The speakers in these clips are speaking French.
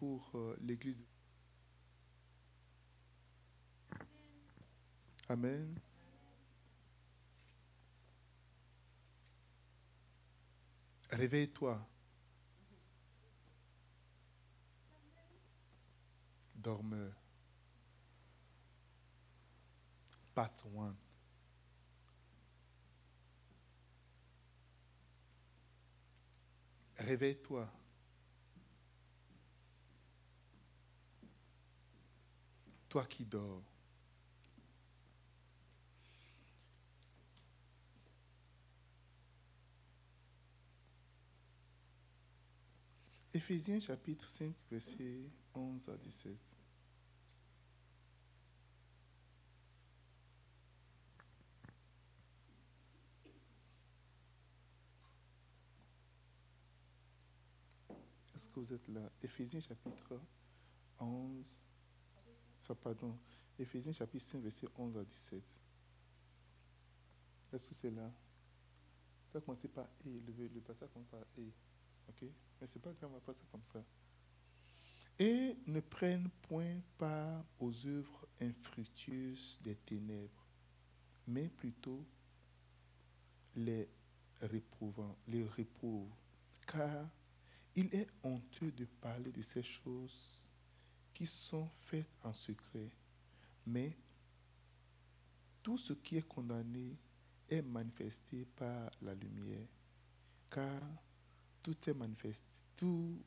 pour euh, l'Église. Amen. Réveille-toi. Dormeur. Part 1. Réveille-toi. Toi qui dors. Éphésiens chapitre 5, verset 11 à 17. Est-ce que vous êtes là? Éphésiens chapitre 11, ça, pardon, Éphésiens chapitre 5, verset 11 à 17. Est-ce que c'est là? Ça commence par E, le, passage commence par E. Ok? Mais c'est pas grave, on va passer comme ça. Et ne prennent point part aux œuvres infructueuses des ténèbres, mais plutôt les réprouvant, les réprouvent. Car il est honteux de parler de ces choses qui sont faites en secret. Mais tout ce qui est condamné est manifesté par la lumière. Car tout est manifesté. Tout,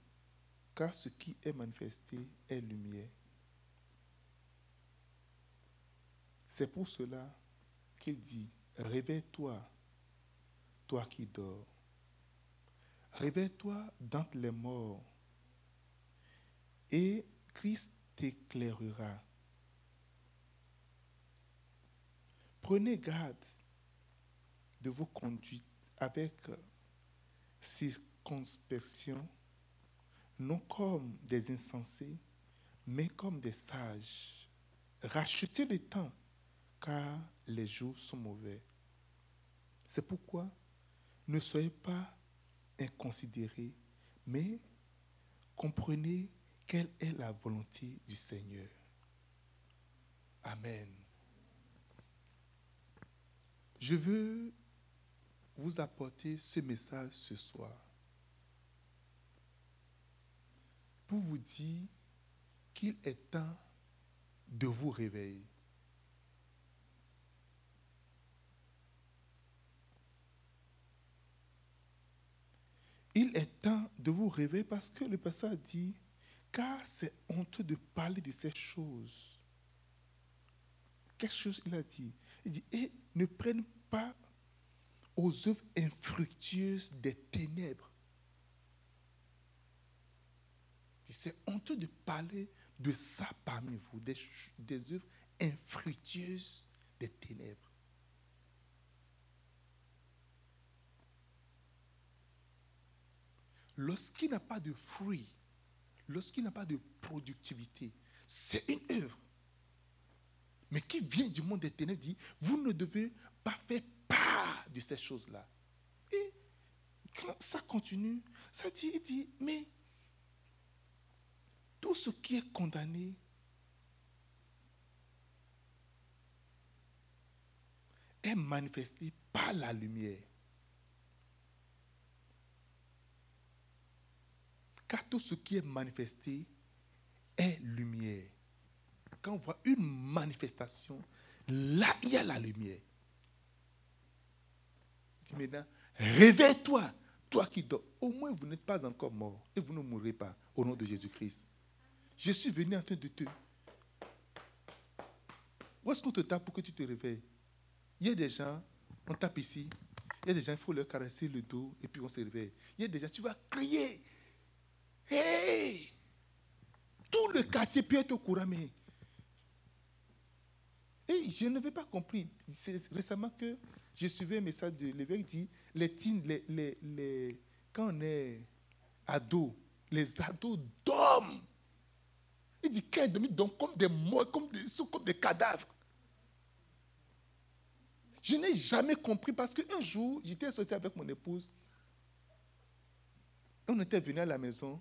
car ce qui est manifesté est lumière. C'est pour cela qu'il dit, réveille-toi, toi qui dors. Réveille-toi d'entre les morts et Christ t'éclairera. Prenez garde de vos conduites avec circonspection, non comme des insensés, mais comme des sages. Rachetez le temps, car les jours sont mauvais. C'est pourquoi ne soyez pas inconsidérés, mais comprenez quelle est la volonté du Seigneur? Amen. Je veux vous apporter ce message ce soir pour vous dire qu'il est temps de vous réveiller. Il est temps de vous réveiller parce que le passage dit, car c'est honteux de parler de ces choses. Quelque chose il a dit. Il dit, et ne prennent pas aux œuvres infructueuses des ténèbres. C'est honteux de parler de ça parmi vous, des, des œuvres infructueuses des ténèbres. Lorsqu'il n'a pas de fruits, lorsqu'il n'a pas de productivité, c'est une œuvre. Mais qui vient du monde des ténèbres dit, vous ne devez pas faire part de ces choses-là. Et quand ça continue, ça dit, il dit, mais tout ce qui est condamné est manifesté par la lumière. Car tout ce qui est manifesté est lumière. Quand on voit une manifestation, là, il y a la lumière. Dis maintenant, réveille-toi, toi qui dors. Au moins, vous n'êtes pas encore mort et vous ne mourrez pas au nom de Jésus-Christ. Je suis venu en train de te. Où est-ce qu'on te tape pour que tu te réveilles? Il y a des gens, on tape ici. Il y a des gens, il faut leur caresser le dos et puis on se réveille. Il y a des gens, tu vas crier. Hey Tout le quartier peut être au courant, mais. Et je n'avais pas compris. C'est récemment que je suivais un message de l'évêque dit les, les, les, les, quand on est ado, les ados dorment. Il dit qu'un demi dorment comme des morts, comme des, comme des cadavres. Je n'ai jamais compris parce qu'un jour, j'étais sorti avec mon épouse. On était venu à la maison.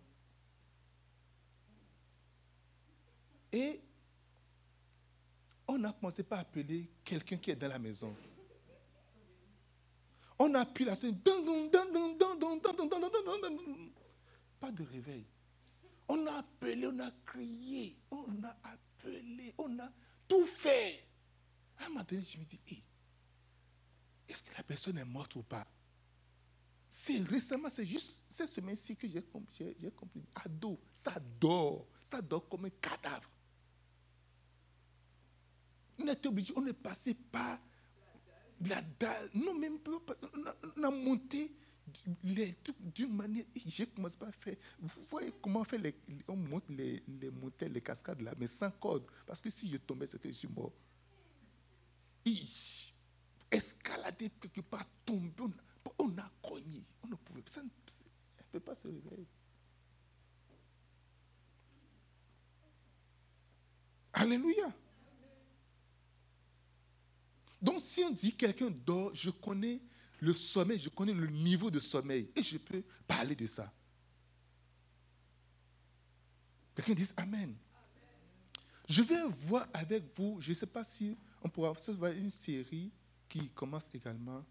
Et on a commencé par appeler quelqu'un qui est dans la maison. On a appuyé la sonnerie. Pas de réveil. On a appelé, on a crié, on a appelé, on a tout fait. À un moment donné, je me dis, est-ce que la personne est morte ou pas C'est récemment, c'est juste cette semaine-ci que j'ai compris. Ado, ça dort. Ça dort comme un cadavre. Obligé, on est passé par la dalle. Non, même pas. On a monté d'une manière. J'ai commencé à faire. Vous voyez comment on fait les, on monte les, les les cascades là, mais sans corde. Parce que si je tombais, c'était je suis mort. escalader quelque part, tomber, on a, cogné. On ne pouvait ne pas se réveiller. Alléluia. Donc si on dit quelqu'un dort, je connais le sommeil, je connais le niveau de sommeil et je peux parler de ça. Quelqu'un dit Amen. Je vais voir avec vous, je ne sais pas si on pourra voir une série qui commence également.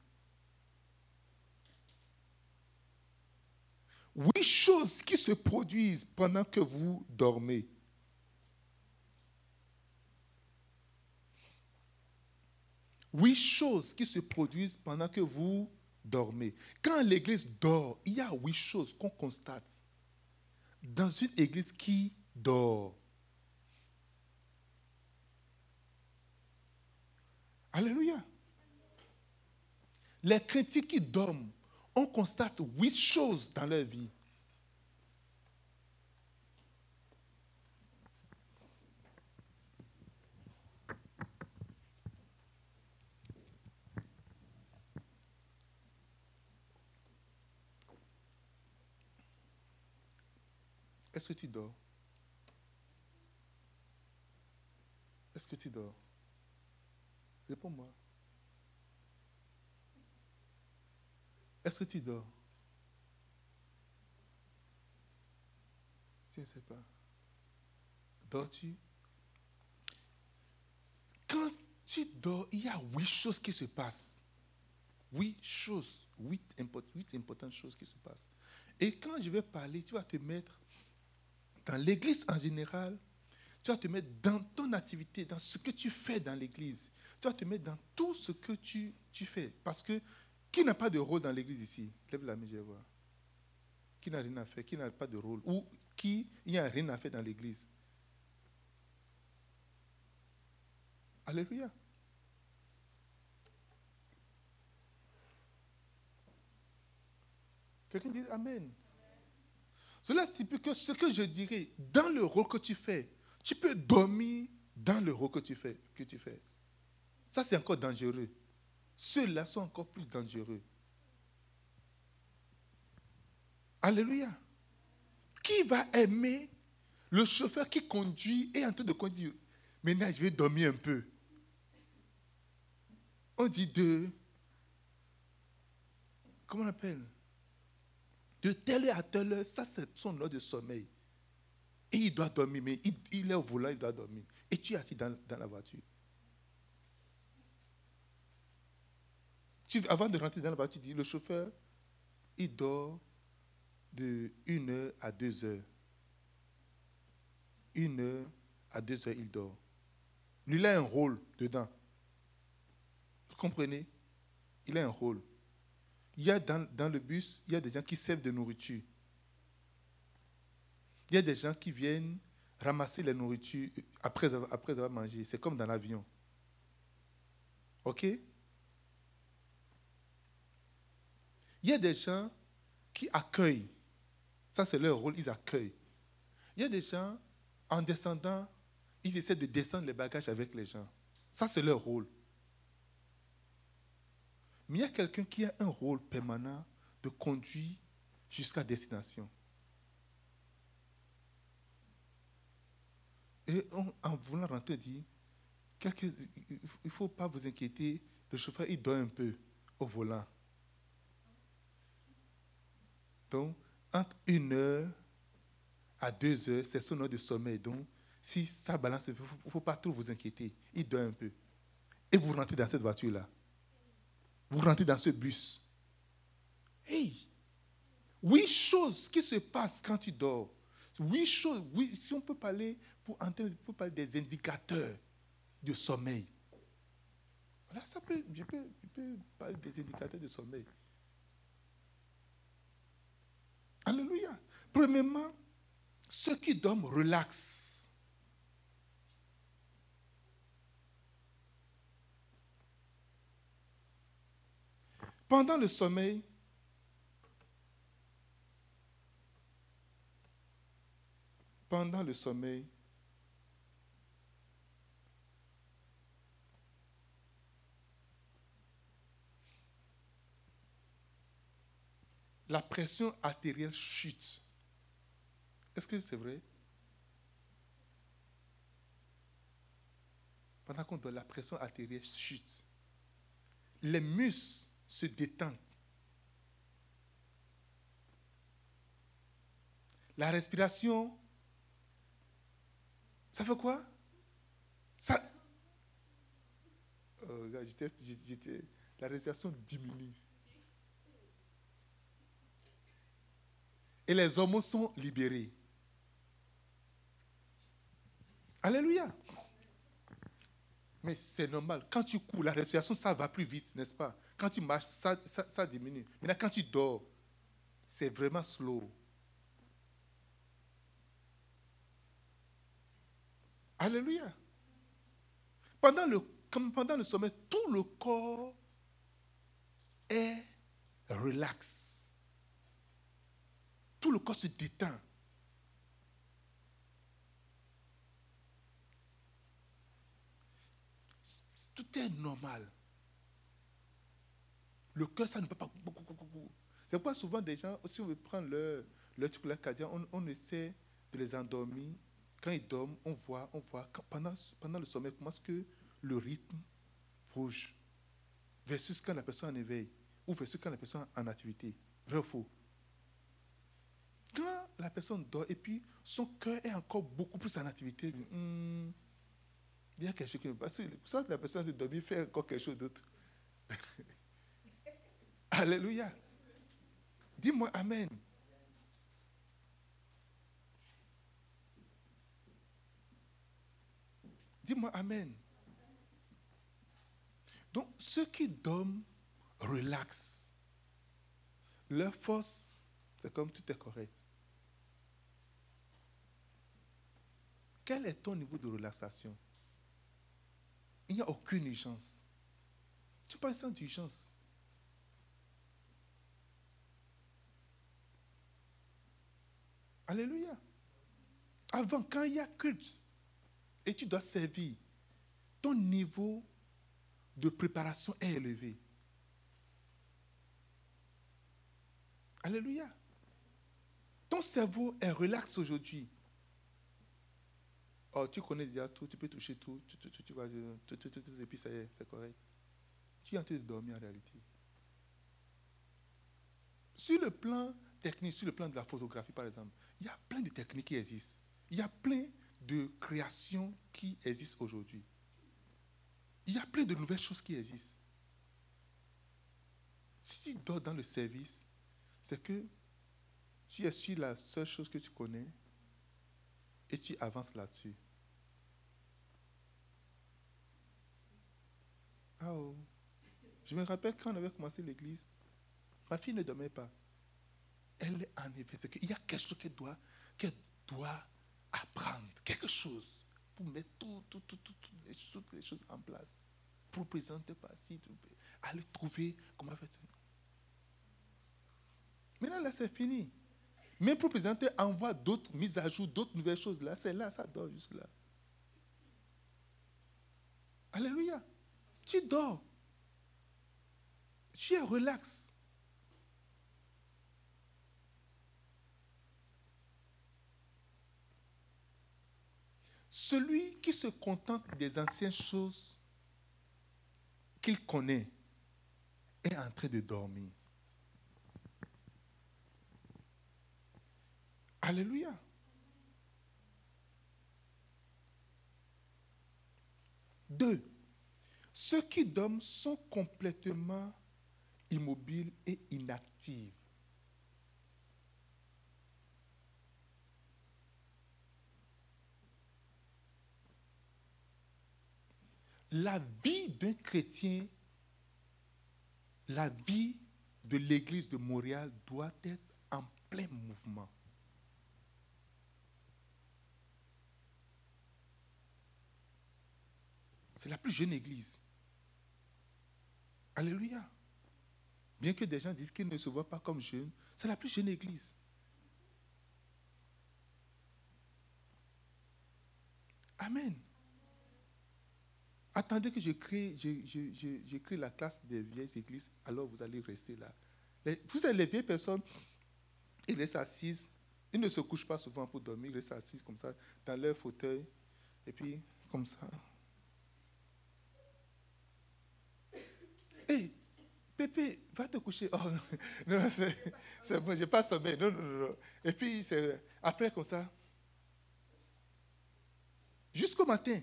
Huit choses qui se produisent pendant que vous dormez. Huit choses qui se produisent pendant que vous dormez. Quand l'église dort, il y a huit choses qu'on constate dans une église qui dort. Alléluia. Les chrétiens qui dorment, on constate huit choses dans leur vie. Est-ce que tu dors? Est-ce que tu dors? Réponds-moi. Est-ce que tu dors? Tu ne sais pas. Dors-tu? Quand tu dors, il y a huit choses qui se passent. Huit choses, huit, huit importantes choses qui se passent. Et quand je vais parler, tu vas te mettre dans l'église en général, tu vas te mettre dans ton activité, dans ce que tu fais dans l'église. Tu vas te mettre dans tout ce que tu, tu fais. Parce que qui n'a pas de rôle dans l'église ici? Lève la main, je vais voir. Qui n'a rien à faire Qui n'a pas de rôle? Ou qui n'y a rien à faire dans l'église? Alléluia. Quelqu'un dit Amen. Cela signifie que ce que je dirais, dans le rôle que tu fais, tu peux dormir dans le rôle que tu fais. Que tu fais. Ça, c'est encore dangereux. Ceux-là sont encore plus dangereux. Alléluia. Qui va aimer le chauffeur qui conduit et en train de conduire? Maintenant, je vais dormir un peu. On dit de. Comment on appelle? De telle heure à telle heure, ça c'est son heure de sommeil. Et il doit dormir, mais il, est au volant, il doit dormir. Et tu es assis dans, la voiture. Tu, avant de rentrer dans la voiture, tu dis, le chauffeur, il dort de 1 heure à 2 heures. Une heure à deux heures, il dort. Lui, il a un rôle dedans. Vous comprenez? Il a un rôle il y a dans, le bus, il y a des gens qui servent de nourriture. Il y a des gens qui viennent ramasser la nourriture après, après avoir mangé. C'est comme dans l'avion. OK? Il y a des gens qui accueillent. Ça, c'est leur rôle, ils accueillent. Il y a des gens, en descendant, ils essaient de descendre les bagages avec les gens. Ça, c'est leur rôle. Mais il y a quelqu'un qui a un rôle permanent de conduire jusqu'à destination. Et en voulant rentrer, dit, il ne faut pas vous inquiéter, le chauffeur, il dort un peu au volant. Donc, entre une heure à deux heures, c'est son heure de sommeil. Donc, si ça balance, il ne faut, pas trop vous inquiéter. Il dort un peu. Et vous rentrez dans cette voiture-là. Vous rentrez dans ce bus. Hey! Huit choses qui se passent quand tu dors. Huit choses. Si on peut parler pour parler des indicateurs de sommeil. Voilà, ça peut, je, peux, je peux parler des indicateurs de sommeil. Alléluia. Premièrement, ceux qui dorment relaxent. Pendant le sommeil, pendant le sommeil, la pression artérielle chute. Est-ce que c'est vrai? Pendant qu'on donne la pression artérielle chute, les muscles se détendent. La respiration, ça fait quoi? Ça. Oh, la respiration diminue. Et les hommes sont libérés. Alléluia. Mais c'est normal. Quand tu cours, la respiration, ça va plus vite, n'est-ce pas? Quand tu marches, ça, diminue. Maintenant, quand tu dors, c'est vraiment slow. Alléluia. Pendant le, comme pendant le sommeil, tout le corps est relax. Tout le corps se détend. Tout est normal. Le cœur, ça ne peut pas. C'est pourquoi souvent des gens, si on veut prendre leur, leur truc, on, on, essaie de les endormir. Quand ils dorment, on voit, on voit pendant, pendant le sommeil, comment est-ce que le rythme bouge. Versus quand la personne en éveil. Ou versus quand la personne en activité. Vrai faux? Quand la personne dort et puis son cœur est encore beaucoup plus en activité, hmm, il y a quelque chose qui ne passe. Soit la personne se dormir fait encore quelque chose d'autre. Alléluia. Dis-moi Amen. Dis-moi Amen. Donc, ceux qui dorment relaxent. Leur force, c'est comme tout est correct. Quel est ton niveau de relaxation? Il n'y a aucune urgence. Tu pas sans d'urgence. Alléluia. Avant, quand il y a culte et tu dois servir, ton niveau de préparation est élevé. Alléluia. Ton cerveau est relax aujourd'hui. Oh, tu connais déjà tout, tu peux toucher tout, tu, tout, et puis ça y est, c'est correct. Tu es en train de dormir en réalité. Sur le plan technique, sur le plan de la photographie par exemple, il y a plein de techniques qui existent. Il y a plein de créations qui existent aujourd'hui. Il y a plein de nouvelles choses qui existent. Si tu dors dans le service, c'est que tu es sur la seule chose que tu connais, et tu avances là-dessus. Ah oh. Je me rappelle quand on avait commencé l'église, ma fille ne dormait pas. Elle est en c'est qu'il y a quelque chose qu'elle doit, doit apprendre, quelque chose pour mettre tout, tout, tout, toutes, les choses, en place. Pour présenter par ci, aller trouver comment faire ça. Maintenant, là, c'est fini. Même pour présenter, envoie d'autres mises à jour, d'autres nouvelles choses. Là, c'est là, ça dort juste là. Alléluia. Tu dors. Tu es relax. Celui qui se contente des anciennes choses qu'il connaît est en train de dormir. Alléluia. Deux, ceux qui dorment sont complètement immobiles et inactifs. La vie d'un chrétien, la vie de l'église de Montréal doit être en plein mouvement. C'est la plus jeune église. Alléluia. Bien que des gens disent qu'ils ne se voient pas comme jeunes, c'est la plus jeune église. Amen. Attendez que je crée, la classe des vieilles églises, alors vous allez rester là. vous avez les vieilles personnes, ils restent assises, ils ne se couchent pas souvent pour dormir, ils restent assises comme ça, dans leur fauteuil, et puis comme ça. Hé, Pépé, va te coucher. Oh, non, c'est bon, je n'ai pas sommeil. Non, non, non. Et puis, après, comme ça, jusqu'au matin,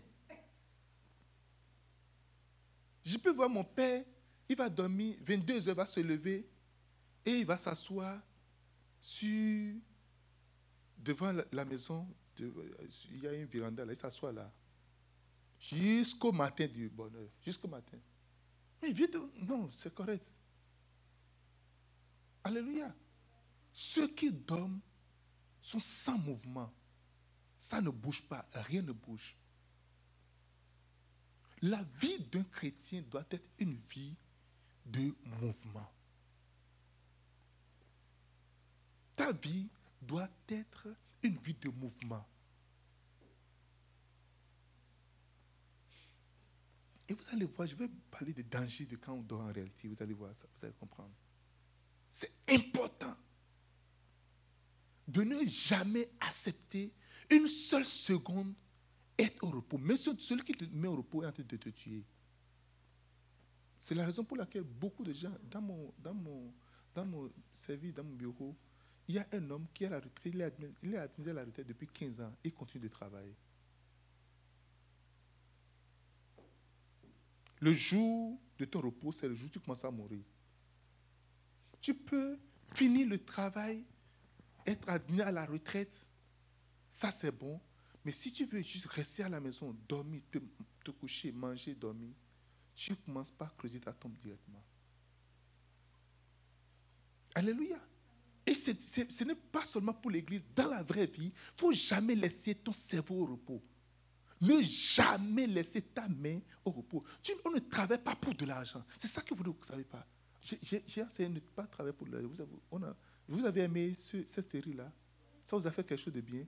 je peux voir mon père, il va dormir, 22 heures, va se lever et il va s'asseoir devant la, maison. il y a une véranda là, il s'assoit là. Jusqu'au matin du bonheur. Jusqu'au matin. Mais vite, non, c'est correct. Alléluia. Ceux qui dorment sont sans mouvement. Ça ne bouge pas, rien ne bouge. La vie d'un chrétien doit être une vie de mouvement. Ta vie doit être une vie de mouvement. Et vous allez voir, je vais parler des dangers de quand on dort en réalité. Vous allez voir ça, vous allez comprendre. C'est important de ne jamais accepter une seule seconde être au repos. Mais celui qui te met au repos est en train de te tuer. C'est la raison pour laquelle beaucoup de gens, dans mon, dans mon, dans mon service, dans mon bureau, il y a un homme qui à la retraite, est il est admis à la retraite depuis 15 ans et continue de travailler. Le jour de ton repos, c'est le jour où tu commences à mourir. Tu peux finir le travail, être admis à la retraite, ça c'est bon. Mais si tu veux juste rester à la maison, dormir, te, coucher, manger, dormir, tu ne commences pas à creuser ta tombe directement. Alléluia. Et ce n'est pas seulement pour l'Église. Dans la vraie vie, il ne faut jamais laisser ton cerveau au repos. Ne jamais laisser ta main au repos. On ne travaille pas pour de l'argent. C'est ça que vous ne savez pas. J'ai essayé de ne pas travailler pour de l'argent. Vous avez aimé cette série-là? Ça vous a fait quelque chose de bien?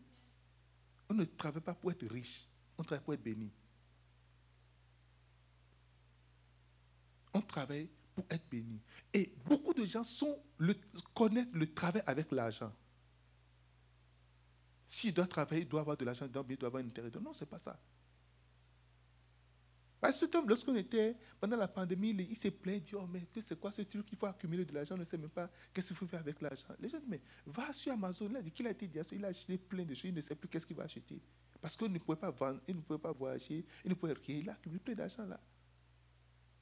On ne travaille pas pour être riche. On travaille pour être béni. On travaille pour être béni. Et beaucoup de gens sont connaissent le travail avec l'argent. S'il doit travailler, il doit avoir de l'argent, il doit avoir une intérêt. Non, ce n'est pas ça. Parce que cet homme, lorsqu'on était pendant la pandémie, il s'est plaint, il dit Oh, mais que c'est quoi ce truc qu'il faut accumuler de l'argent On ne sait même pas qu'est-ce qu'il faut faire avec l'argent. Les gens disent Mais va sur Amazon. Il dit qu'il a été il a acheté plein de choses, il ne sait plus qu'est-ce qu'il va acheter. Parce qu'il ne pouvait pas vendre, il ne pouvait pas voyager, il ne pouvait rien. Il a accumulé plein d'argent là.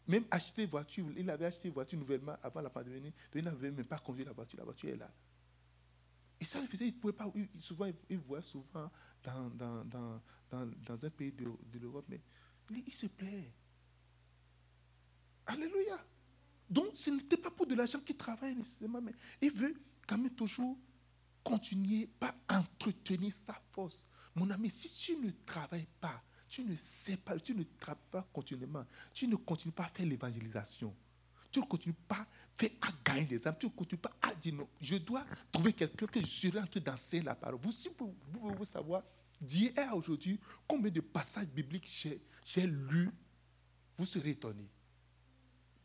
Même acheter voiture, il avait acheté une voiture nouvellement avant la pandémie, il n'avait même pas conduit la voiture, la voiture est là. Et ça le faisait, il pouvait pas, souvent, il voit souvent dans, dans, dans, dans, un pays de, de l'Europe, mais il se plaît. Alléluia. Donc, ce n'était pas pour de l'argent qu'il travaille nécessairement, mais il veut quand même toujours continuer par entretenir sa force. Mon ami, si tu ne travailles pas, tu ne sais pas, tu ne travailles pas continuellement, tu ne continues pas à faire l'évangélisation, tu ne continues pas à gagner des âmes. Tu ne continues pas à dire non. Je dois trouver quelqu'un que je serai en train d'enseigner la parole. Vous, si vous, voulez savoir, d'hier à aujourd'hui, combien de passages bibliques j'ai lu, vous serez étonné.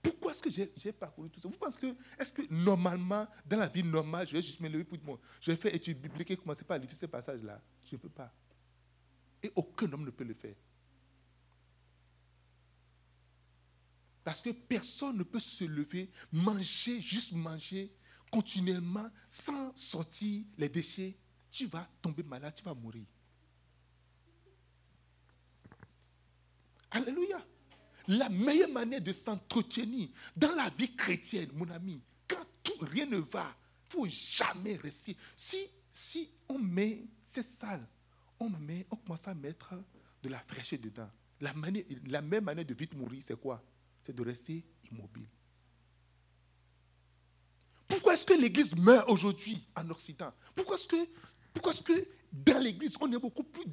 Pourquoi est-ce que j'ai parcouru tout ça? Vous pensez que, est-ce que normalement, dans la vie normale, je vais juste me lever pour moi, je vais faire études bibliques et commencer par lire tous ces passages-là? Je ne peux pas. Et aucun homme ne peut le faire. Parce que personne ne peut se lever, manger, juste manger continuellement sans sortir les déchets. Tu vas tomber malade, tu vas mourir. Alléluia. la meilleure manière de s'entretenir dans la vie chrétienne, mon ami, quand tout, rien ne va, il ne faut jamais rester. Si, si on met, c'est sale, on, met, on commence à mettre de la fraîcheur dedans. La, manière, même manière de vite mourir, c'est quoi? C'est de rester immobile. Pourquoi est-ce que l'Église meurt aujourd'hui en Occident Pourquoi est-ce que, pourquoi est-ce que dans l'Église, on est beaucoup plus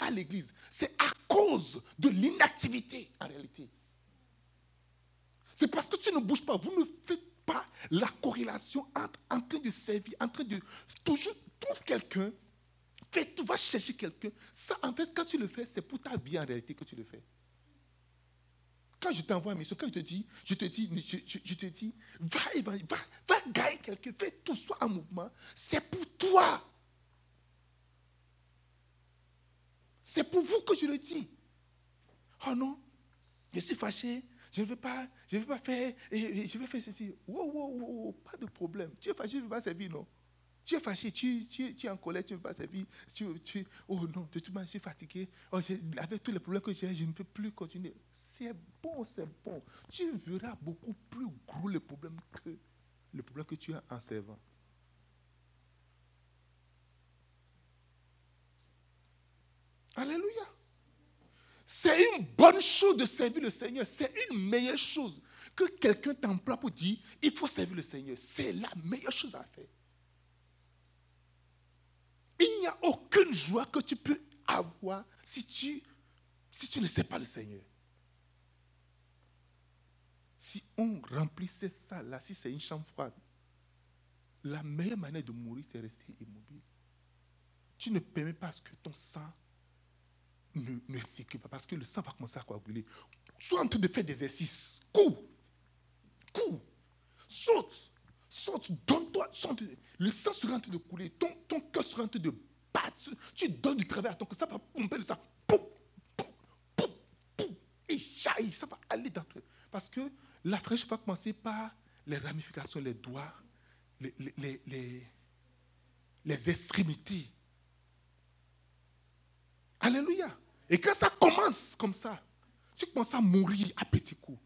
à l'Église C'est à cause de l'inactivité en réalité. C'est parce que tu ne bouges pas. Vous ne faites pas la corrélation entre en train de servir, en train de toujours trouve quelqu'un, fais, tu vas chercher quelqu'un. Ça, en fait, quand tu le fais, c'est pour ta vie en réalité que tu le fais. Quand je t'envoie un mission, quand je te dis, je te dis, je, te dis, va, va, va, va gagner quelqu'un, fais tout, soit en mouvement, c'est pour toi. C'est pour vous que je le dis. Oh non, je suis fâché, je ne veux pas, je veux pas faire, je vais faire ceci. Wow, wow, wow, pas de problème. Tu es fâché, je ne veux pas servir, non? Tu es fâché, tu, tu, tu, es en colère, tu ne veux pas servir. Tu, tu, oh non, de toute manière, je suis fatigué. Oh, avec tous les problèmes que j'ai, je ne peux plus continuer. C'est bon, c'est bon. Tu verras beaucoup plus gros le problème que le problème que tu as en servant. Alléluia. C'est une bonne chose de servir le Seigneur. C'est une meilleure chose que quelqu'un t'emploie pour dire il faut servir le Seigneur. C'est la meilleure chose à faire. Il n'y a aucune joie que tu peux avoir si tu, ne sais pas le Seigneur. Si on remplissait ça là, si c'est une chambre froide, la meilleure manière de mourir, c'est rester immobile. Tu ne permets pas que ton sang ne, ne circule pas, parce que le sang va commencer à coaguler. Sois en train de faire des exercices. Cours. Cours. Saute. Saute, donne-toi. Le sang sera en train de couler. Ton, ton cœur sera en train de battre. Tu donnes du travail à ton cœur. Ça va pomper le sang. Poum, poum, poum, poum. Et jaillit. Ça va aller dans toi. Parce que la fraîche va commencer par les ramifications, les doigts, les, les, les, les extrémités. Alléluia. Et quand ça commence comme ça, tu commences à mourir à petits coups.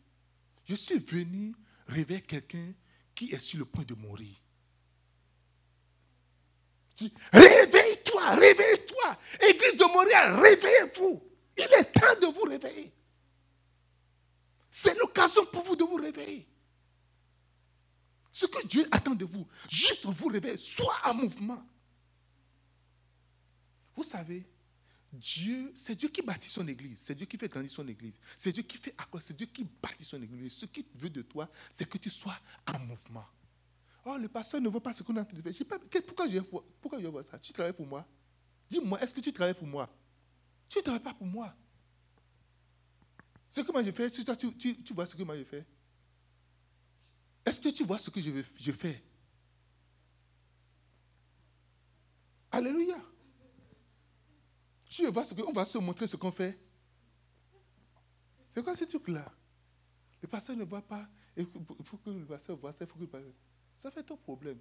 Je suis venu réveiller quelqu'un qui est sur le point de mourir. Réveille-toi, réveille-toi. Église de Montréal, réveillez-vous. Il est temps de vous réveiller. C'est l'occasion pour vous de vous réveiller. Ce que Dieu attend de vous, juste vous réveiller, soit en mouvement. Vous savez, Dieu, c'est Dieu qui bâtit son église, c'est Dieu qui fait grandir son église, c'est Dieu qui fait quoi c'est Dieu qui bâtit son église. Ce qu'il veut de toi, c'est que tu sois en mouvement. Oh, le pasteur ne veut pas ce qu'on a de faire. pourquoi, je, pourquoi je vois ça? Tu travailles pour moi Dis-moi, est-ce que tu travailles pour moi? Tu ne travailles pas pour moi. Ce que moi je fais, tu, vois ce que moi je fais. Est-ce que tu vois ce que je fais? Alléluia. Tu que, on va se montrer ce qu'on fait. C'est quoi ce truc-là? Le pasteur ne voit pas. Il faut que le pasteur voit ça. Ça fait ton problème.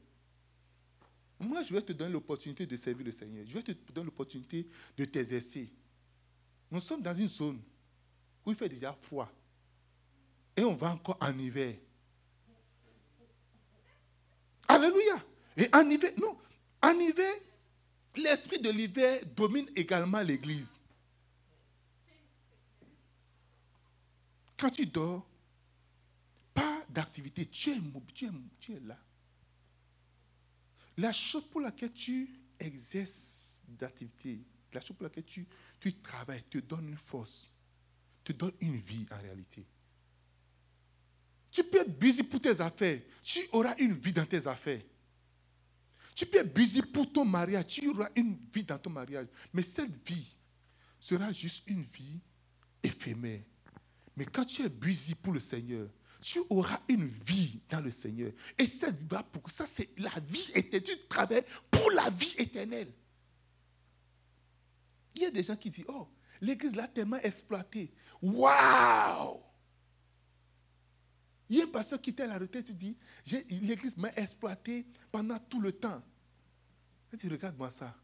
Moi, je vais te donner l'opportunité de servir le Seigneur. Je vais te donner l'opportunité de t'exercer. Nous sommes dans une zone où il fait déjà froid. Et on va encore en hiver. Alléluia. Et en hiver, non, en hiver, l'esprit de l'hiver domine également l'Église. Quand tu dors, pas d'activité, tu es, là. La chose pour laquelle tu exerces d'activité, la chose pour laquelle tu, tu travailles, te donne une force te donne une vie en réalité. Tu peux être busy pour tes affaires. Tu auras une vie dans tes affaires. Tu peux être busy pour ton mariage. Tu auras une vie dans ton mariage. Mais cette vie sera juste une vie éphémère. Mais quand tu es busy pour le Seigneur, tu auras une vie dans le Seigneur. Et cette vie, pour ça, c'est la vie éternelle. Tu travailles pour la vie éternelle. Il y a des gens qui disent, oh, l'église l'a tellement exploité. Waouh Il y a un pasteur qui était à la retraite, il dit, l'église m'a exploité pendant tout le temps. Il dit, regarde-moi ça.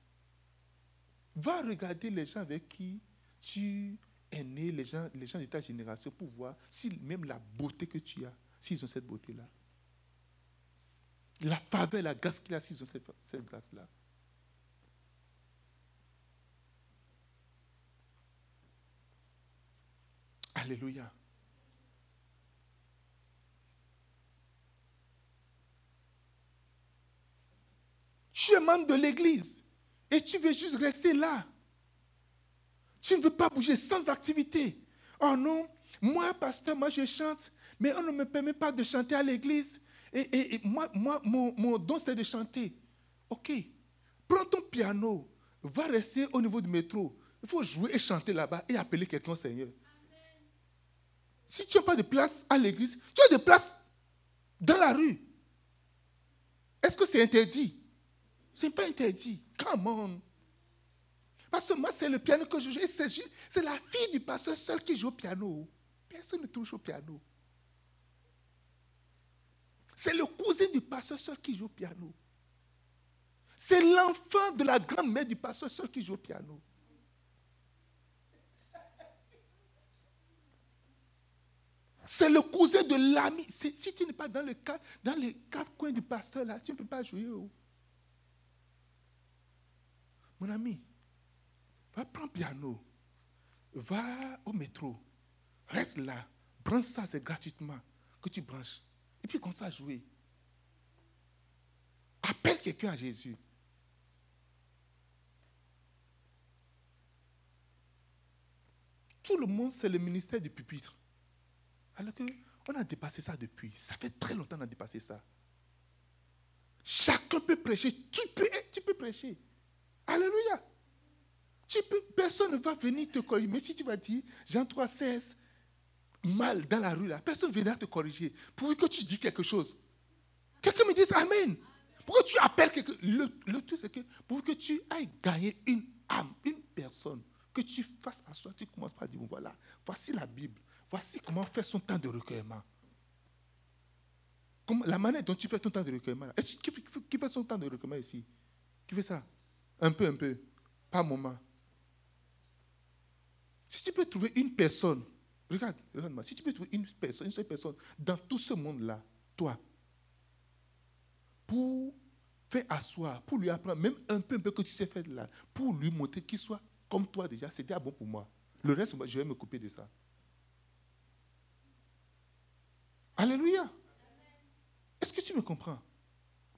Va regarder les gens avec qui tu aînés, les gens, les gens de ta génération, pour voir si même la beauté que tu as, s'ils ont cette beauté-là. La faveur, la grâce qu'il a, s'ils ont cette grâce-là. Alléluia. Tu es membre de l'église et tu veux juste rester là. Tu ne veux pas bouger sans activité. Oh non, moi, pasteur, moi je chante, mais on ne me permet pas de chanter à l'église. Et, moi, moi mon, don, c'est de chanter. Ok, prends ton piano, va rester au niveau du métro. Il faut jouer et chanter là-bas et appeler quelqu'un Seigneur. Si tu n'as pas de place à l'église, tu as de place dans la rue. Est-ce que c'est interdit? Ce n'est pas interdit. Come on. Parce que moi, c'est le piano que je joue. C'est la fille du pasteur seul qui joue au piano. Personne ne touche au piano. C'est le cousin du pasteur seul qui joue au piano. C'est l'enfant de la grand-mère du pasteur seul qui joue au piano. C'est le cousin de l'ami. Si tu n'es pas dans, le les quatre coins du pasteur, là, tu ne peux pas jouer. Oh. Mon ami, va prendre piano. Va au métro. Reste là. Branche ça, c'est gratuitement que tu branches. Et puis, comme ça, jouer. Appelle quelqu'un à Jésus. Tout le monde, c'est le ministère du pupitre. Alors qu'on a dépassé ça depuis. Ça fait très longtemps qu'on a dépassé ça. Chacun peut prêcher. Tu peux, tu peux prêcher. Alléluia. Personne ne va venir te corriger. Mais si tu vas dire Jean 3, 16, mal dans la rue, là, personne ne viendra te corriger. Pourvu que tu dis quelque chose. Quelqu'un me dise Amen. Pourquoi tu appelles quelqu'un? Le, le truc, c'est que pour que tu ailles gagner une âme, une personne, que tu fasses à soi, tu commences par dire voilà, voici la Bible. Voici comment faire son temps de recueillement. la manière dont tu fais ton temps de recueillement. Est-ce qui, fait son temps de recueillement ici? Qui fait ça? Un peu, un peu. Pas un moment. Si tu peux trouver une personne, regarde, regarde-moi, si tu peux trouver une personne, une seule personne dans tout ce monde-là, toi, pour faire asseoir, pour lui apprendre, même un peu, un peu que tu sais faire là, pour lui montrer qu'il soit comme toi déjà, c'est déjà bon pour moi. Le reste, je vais me couper de ça. Alléluia. Est-ce que tu me comprends?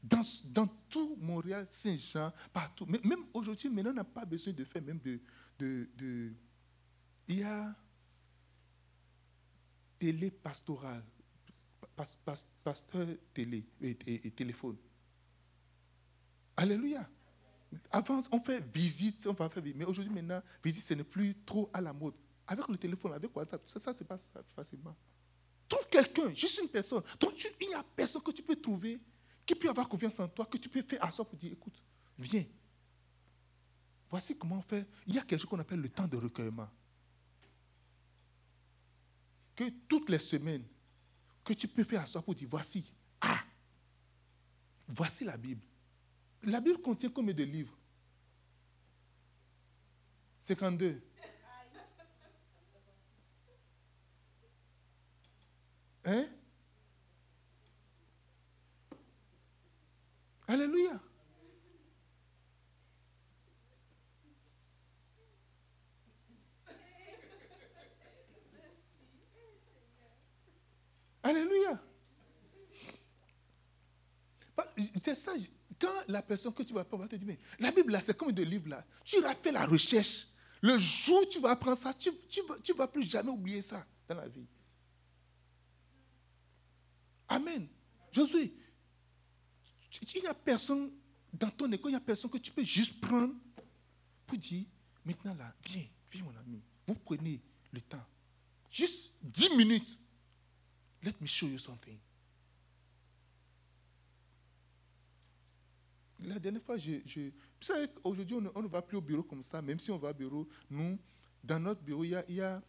Dans, tout Montréal, Saint-Jean, partout. Même aujourd'hui, maintenant, on n'a pas besoin de faire même de, de, Il y a télé pastorale, pasteur télé et, téléphone. Alléluia. Avant, on fait visite, on va faire visite. Mais aujourd'hui, maintenant, visite, ce n'est plus trop à la mode. Avec le téléphone, avec WhatsApp, ça, ça se passe facilement. Trouve quelqu'un, juste une personne. Donc, il n'y a personne que tu peux trouver qui peut avoir confiance en toi, que tu peux faire à soi pour dire écoute, viens. Voici comment on fait. Il y a quelque chose qu'on appelle le temps de recueillement. Que toutes les semaines, que tu peux faire à soi pour dire voici, ah, voici la Bible. La Bible contient combien de livres? 52. Hein? Alléluia. Alléluia. C'est ça. Quand la personne que tu vas prendre va te dire, mais la Bible là, c'est comme de livres là. Tu as fait la recherche. Le jour où tu vas apprendre ça, tu ne tu vas plus jamais oublier ça dans la vie. Amen. Josué, il n'y a personne dans ton école, il n'y a personne que tu peux juste prendre pour dire, maintenant là, viens, viens mon ami, vous prenez le temps. Juste 10 minutes. Let me show you something. La dernière fois, je, je vous savez, aujourd'hui, on, ne va plus au bureau comme ça, même si on va au bureau, nous, dans notre bureau, il y a, il y a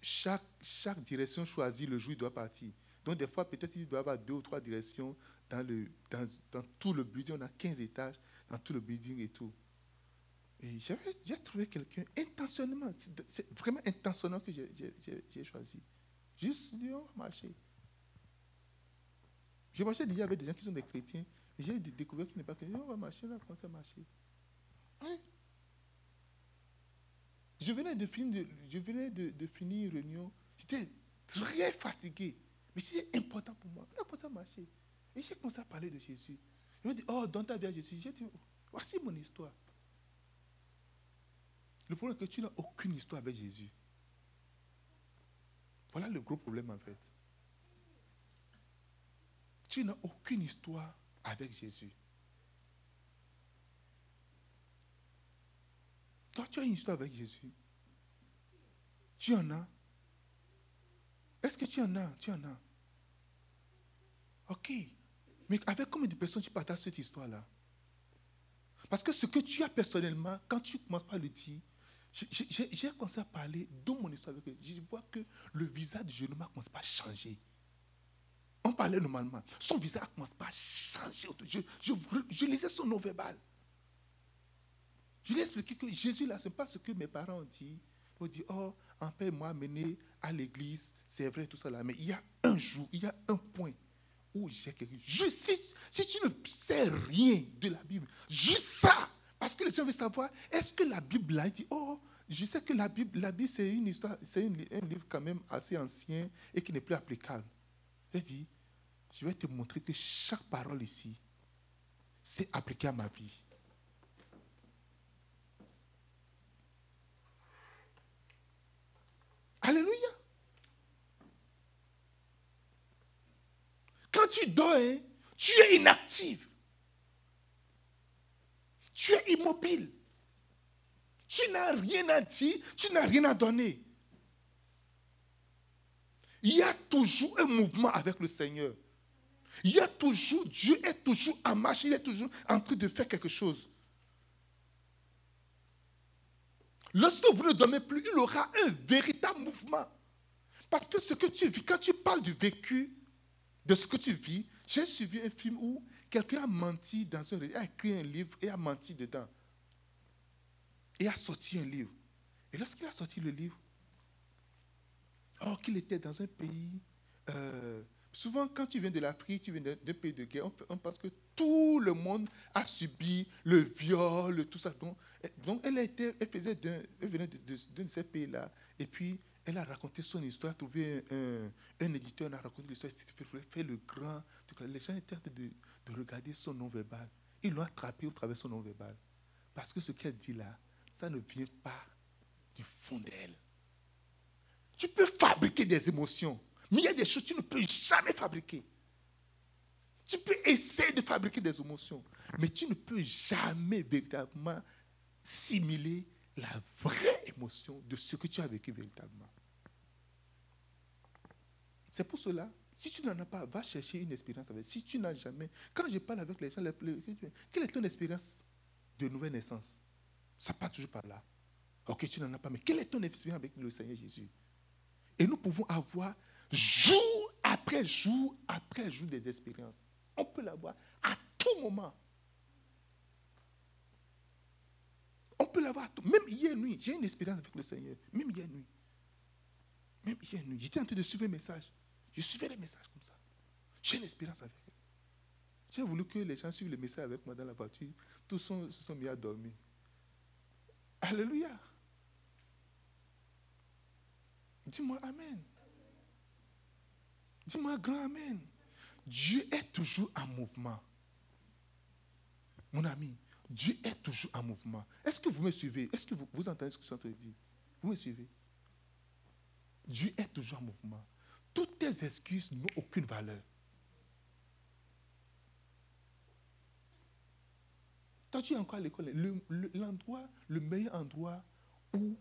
chaque, chaque direction choisie, le jour, il doit partir. Donc, des fois, peut-être il doit y avoir deux ou trois directions dans, le, dans, dans tout le building. On a 15 étages dans tout le building et tout. Et j'avais j'ai trouvé quelqu'un intentionnellement, c'est- vraiment intentionnellement que j'ai- choisi. Juste dit, on va marcher. Je marchais déjà avec des gens qui sont des chrétiens. J'ai dé- découvert qu'il n'est pas chrétien. On va marcher, on a commencé à marcher. Ouais. Je venais de, je venais de, de finir une réunion. J'étais très fatigué. Mais c'était important pour moi. On a commencé à marcher. Et j'ai commencé à parler de Jésus. Je me dit, oh, dans ta vie à Jésus. J'ai dit, voici mon histoire. Le problème est que tu n'as aucune histoire avec Jésus. Voilà le gros problème en fait. Tu n'as aucune histoire avec Jésus. Toi, tu as une histoire avec Jésus. Tu en as. Est-ce que tu en as? Tu en as. Ok. Mais avec combien de personnes tu partages cette histoire-là? Parce que ce que tu as personnellement, quand tu commences par le dire, j'ai- commencé à parler de mon histoire avec eux. Je vois que le visage de jeune homme commence pas à changer. On parlait normalement. Son visage commence pas à changer. Je, lisais son nom verbal. Je lui ai expliqué que Jésus, là, ce n'est pas ce que mes parents ont dit. Ils ont dit, oh, un père m'a amené à l'église, c'est vrai, tout ça là. Mais il y a un jour, il y a un point où j'ai quelque chose. Si, si tu ne sais rien de la Bible, juste ça, parce que les gens veulent savoir, est-ce que la Bible il dit, oh, je sais que la Bible, la Bible c'est une histoire, c'est un livre quand même assez ancien et qui n'est plus applicable. J'ai dit, je vais te montrer que chaque parole ici, c'est appliqué à ma vie. Alléluia. Quand tu dors, hein, tu es inactif. Tu es immobile. Tu n'as rien à dire, tu n'as rien à donner. Il y a toujours un mouvement avec le Seigneur. Il y a toujours, Dieu est toujours en marche, il est toujours en train de faire quelque chose. Lorsque vous ne dormez plus, il aura un véritable mouvement. Parce que ce que tu vis, quand tu parles du vécu, de ce que tu vis, j'ai suivi un film où quelqu'un a menti dans un a écrit un livre et a menti dedans. Et a sorti un livre. Et lorsqu'il a sorti le livre, or qu'il était dans un pays. euh, souvent, quand tu viens de l'Afrique, tu viens d'un pays de guerre, on, pense que tout le monde a subi le viol, tout ça. Donc, et- donc elle, était, elle, faisait d'un- venait de, de- d'un de ces pays-là. Et puis, elle a raconté son histoire, trouvé un, un- éditeur, elle a raconté l'histoire, faire le grand. Les gens étaient en train de, de regarder son nom verbal. Ils l'ont attrapé au travers de son nom verbal. Parce que ce qu'elle dit là, ça ne vient pas du fond d'elle. Tu peux fabriquer des émotions, mais il y a des choses que tu ne peux jamais fabriquer. Tu peux essayer de fabriquer des émotions, mais tu ne peux jamais véritablement simuler la vraie émotion de ce que tu as vécu véritablement. C'est pour cela, si tu n'en as pas, va chercher une expérience avec. Si tu n'as jamais, quand je parle avec les gens, quelle est ton expérience de nouvelle naissance? Ça part toujours par là. Ok, tu n'en as pas, mais quelle est ton expérience avec le Seigneur Jésus? Et nous pouvons avoir jour après jour après jour des expériences. On peut l'avoir à tout moment. On peut l'avoir tout. Même hier nuit, j'ai une expérience avec le Seigneur. Même hier nuit. Même hier nuit. J'étais en train de suivre un message. Je suivais les messages comme ça. J'ai une expérience avec eux. J'ai voulu que les gens suivent le message avec moi dans la voiture. Tous sont- se sont mis à dormir. Alléluia. Dis-moi Amen. Dis-moi grand Amen. Dieu est toujours en mouvement. Mon ami, Dieu est toujours en mouvement. Est-ce que vous me suivez? Est-ce que vous, entendez ce que je suis en train de dire? Vous me suivez? Dieu est toujours en mouvement. Toutes tes excuses n'ont aucune valeur. Toi, tu es encore à l'école. Le- le- L'endroit, le, meilleur endroit où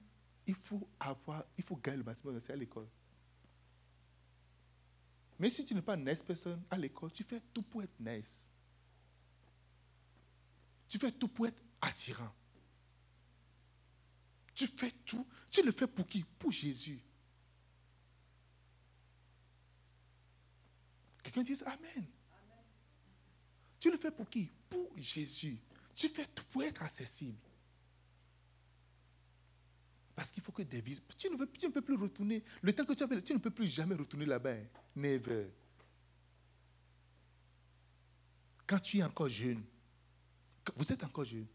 il faut avoir, il faut gagner le maximum, c'est à l'école. Mais si tu n'es pas nice personne à l'école, tu fais tout pour être nice. Tu fais tout pour être attirant. Tu fais tout. Tu le fais pour qui? Pour Jésus. Quelqu'un dit Amen. Tu le fais pour qui? Pour Jésus. Tu fais tout pour être accessible. Parce qu'il faut que des. Tu ne, peux plus retourner. Le temps que tu as fait, tu ne peux plus jamais retourner là-bas. Hein. Never. Quand tu es encore jeune, vous êtes encore jeune,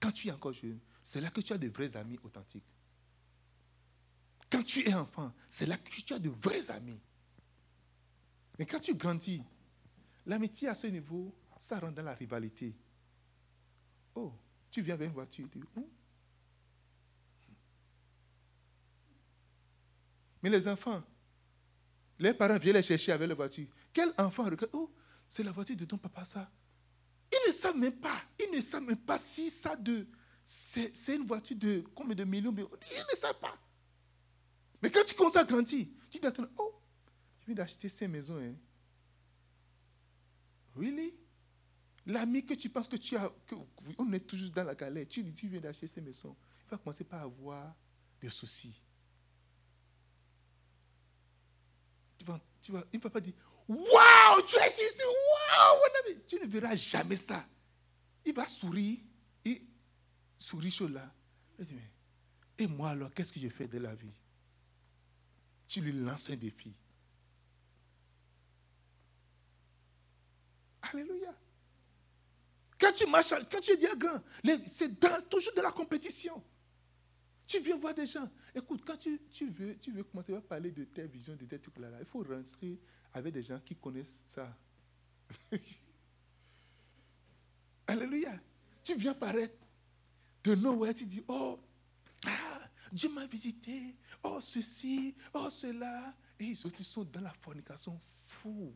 quand tu es encore jeune, c'est là que tu as de vrais amis authentiques. Quand tu es enfant, c'est là que tu as de vrais amis. Mais quand tu grandis, l'amitié à ce niveau, ça rend dans la rivalité. Oh, tu viens avec une voiture, tu hmm? Mais les enfants, les parents viennent les chercher avec la voiture. Quel enfant regarde Oh, c'est la voiture de ton papa, ça. Ils ne savent même pas. Ils ne savent même pas si ça de. C'est une voiture de combien de millions Ils ne savent pas. Mais quand tu commences à grandir, tu dis Oh, tu viens d'acheter ces maisons. Hein. Really? L'ami que tu penses que tu as, on est toujours dans la galère, tu, tu viens d'acheter ces maisons, il va commencer par avoir des soucis. Tu vas, tu vas, il ne va pas dire Waouh, tu es ici, waouh, tu ne verras jamais ça. Il va sourire, et sourire sur là. Et moi alors, qu'est-ce que je fais de la vie? Tu lui lances un défi. Alléluia. Quand tu marches, quand tu es grand, c'est toujours de la compétition. Tu viens voir des gens. Écoute, quand tu, veux, tu veux commencer à parler de tes visions, de tes trucs là, il faut rentrer avec des gens qui connaissent ça. Alléluia. Tu viens paraître de nowhere, tu dis, oh, ah, Dieu m'a visité, oh ceci, oh cela. Et ils sont dans la fornication fou.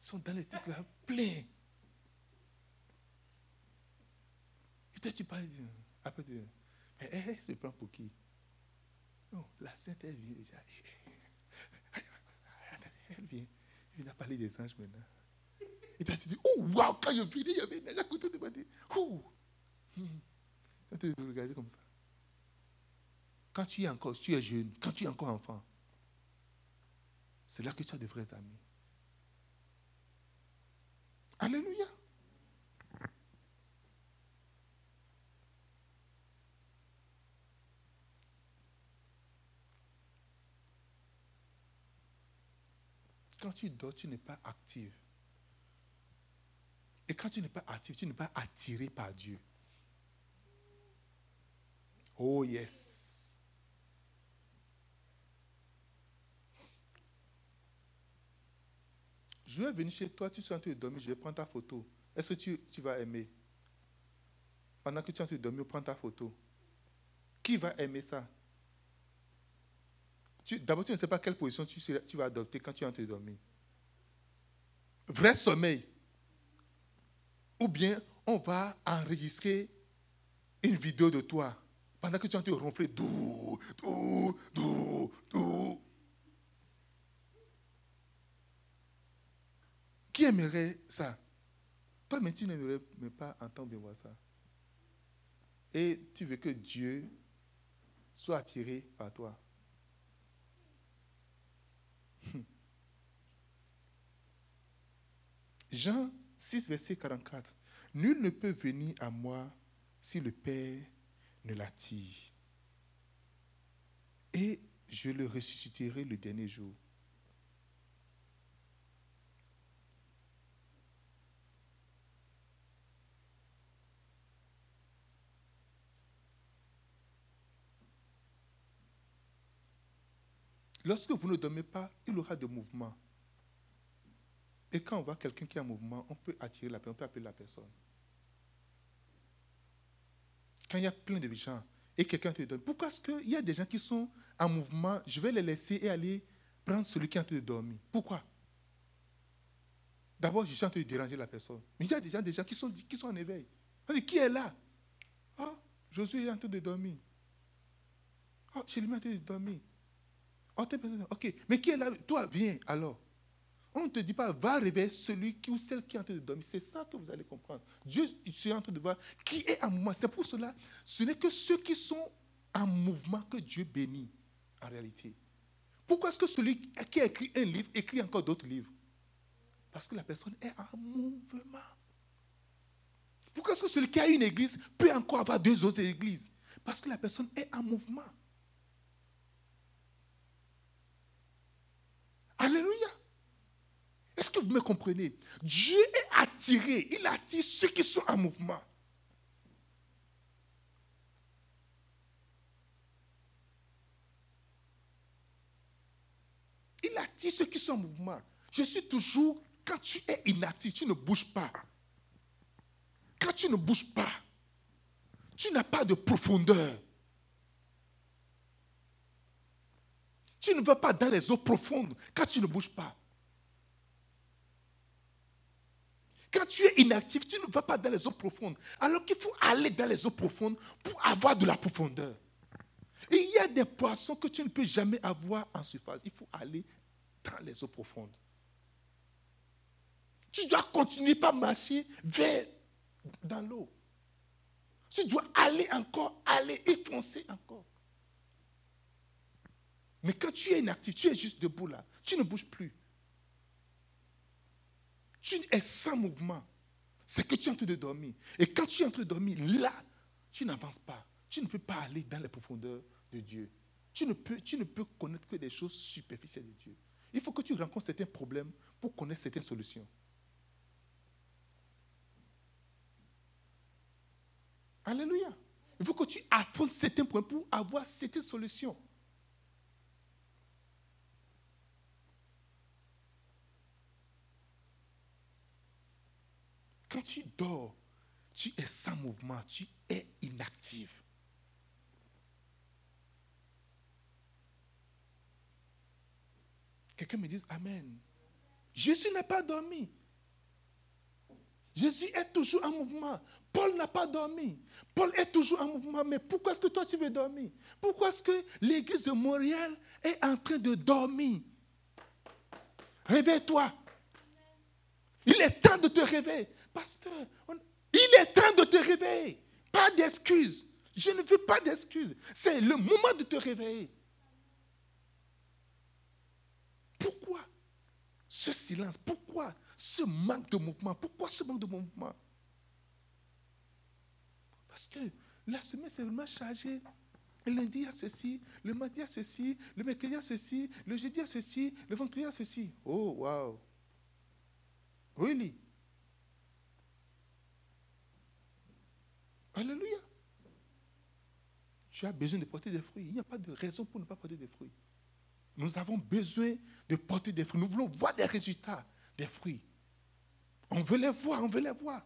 Ils sont dans les trucs là pleins. Et toi, tu parles, après, tu dis, elle, se prend pour qui? Non, la sainte, elle vient déjà. Elle vient. Elle vient parler des anges maintenant. Et puis elle se dit, oh, waouh, quand je finis, il y avait une à côté de moi. Oh. Ça te regarder comme ça. Quand tu es encore, tu es jeune, quand tu es encore enfant, c'est là que tu as de vrais amis. Alléluia. Quand tu dors, tu n'es pas actif. Et quand tu n'es pas actif, tu n'es pas attiré par Dieu. Oh yes. Je vais venir chez toi, tu es en train de dormir, je vais prendre ta photo. Est-ce que tu, tu, vas aimer? Pendant que tu es en train de dormir, prends ta photo. Qui va aimer ça? D'abord, tu ne sais pas quelle position tu, vas adopter quand tu es en train de dormir. Vrai sommeil. Ou bien on va enregistrer une vidéo de toi pendant que tu es en train de ronfler. Dou, dou, dou, dou. Qui aimerait ça? Toi, mais tu n'aimerais pas entendre bien voir ça. Et tu veux que Dieu soit attiré par toi. Jean 6, verset 44. Nul ne peut venir à moi si le Père ne l'attire. Et je le ressusciterai le dernier jour. Lorsque vous ne dormez pas, il aura de mouvements. Et quand on voit quelqu'un qui est en mouvement, on peut attirer la personne, on peut appeler la personne. Quand il y a plein de gens et quelqu'un te donne, pourquoi est-ce qu'il y a des gens qui sont en mouvement, je vais les laisser et aller prendre celui qui est en train de dormir Pourquoi? D'abord, je suis en train de déranger la personne. Mais il y a des gens déjà qui sont, qui sont en éveil. qui est là? Ah, Josué est en train de dormir. Ah, je lui en train de dormir. Oh, ok, mais qui est là? Toi, viens alors. On ne te dit pas, va réveiller celui qui ou celle qui est en train de dormir. C'est ça que vous allez comprendre. Dieu est en train de voir qui est en mouvement. C'est pour cela, ce n'est que ceux qui sont en mouvement que Dieu bénit, en réalité. Pourquoi est-ce que celui qui a écrit un livre écrit encore d'autres livres? Parce que la personne est en mouvement. Pourquoi est-ce que celui qui a une église peut encore avoir deux autres églises? Parce que la personne est en mouvement. Alléluia. Est-ce que vous me comprenez? Dieu est attiré. Il attire ceux qui sont en mouvement. Il attire ceux qui sont en mouvement. Je suis toujours, quand tu es inactif, tu ne bouges pas. Quand tu ne bouges pas, tu n'as pas de profondeur. Tu ne vas pas dans les eaux profondes quand tu ne bouges pas. Quand tu es inactif, tu ne vas pas dans les eaux profondes. Alors qu'il faut aller dans les eaux profondes pour avoir de la profondeur. Il y a des poissons que tu ne peux jamais avoir en surface. Il faut aller dans les eaux profondes. Tu dois continuer par marcher vers dans l'eau. Tu dois aller encore, aller et foncer encore. Mais quand tu es inactif, tu es juste debout là, tu ne bouges plus. Tu es sans mouvement. C'est que tu es en train de dormir. Et quand tu es en train de dormir, là, tu n'avances pas. Tu ne peux pas aller dans les profondeurs de Dieu. Tu ne, peux, tu ne peux connaître que des choses superficielles de Dieu. Il faut que tu rencontres certains problèmes pour connaître certaines solutions. Alléluia. Il faut que tu affrontes certains points pour avoir certaines solutions. Quand tu dors, tu es sans mouvement, tu es inactif. Quelqu'un me dit Amen. Jésus n'a pas dormi. Jésus est toujours en mouvement. Paul n'a pas dormi. Paul est toujours en mouvement. Mais pourquoi est-ce que toi tu veux dormir? Pourquoi est-ce que l'église de Montréal est en train de dormir? Réveille-toi. Il est temps de te réveiller. Pasteur, il est temps de te réveiller. Pas d'excuses. Je ne veux pas d'excuses. C'est le moment de te réveiller. Pourquoi ce silence? Pourquoi ce manque de mouvement? Pourquoi ce manque de mouvement? Parce que la semaine, c'est vraiment chargé. Le lundi, il y a ceci, le mardi, il y a ceci, le mercredi, il y a ceci, le jeudi, il y a ceci, le vendredi, il y a ceci. Oh, wow. Really? Alléluia. Tu as besoin de porter des fruits. Il n'y a pas de raison pour ne pas porter des fruits. Nous avons besoin de porter des fruits. Nous voulons voir des résultats des fruits. On veut les voir, on veut les voir.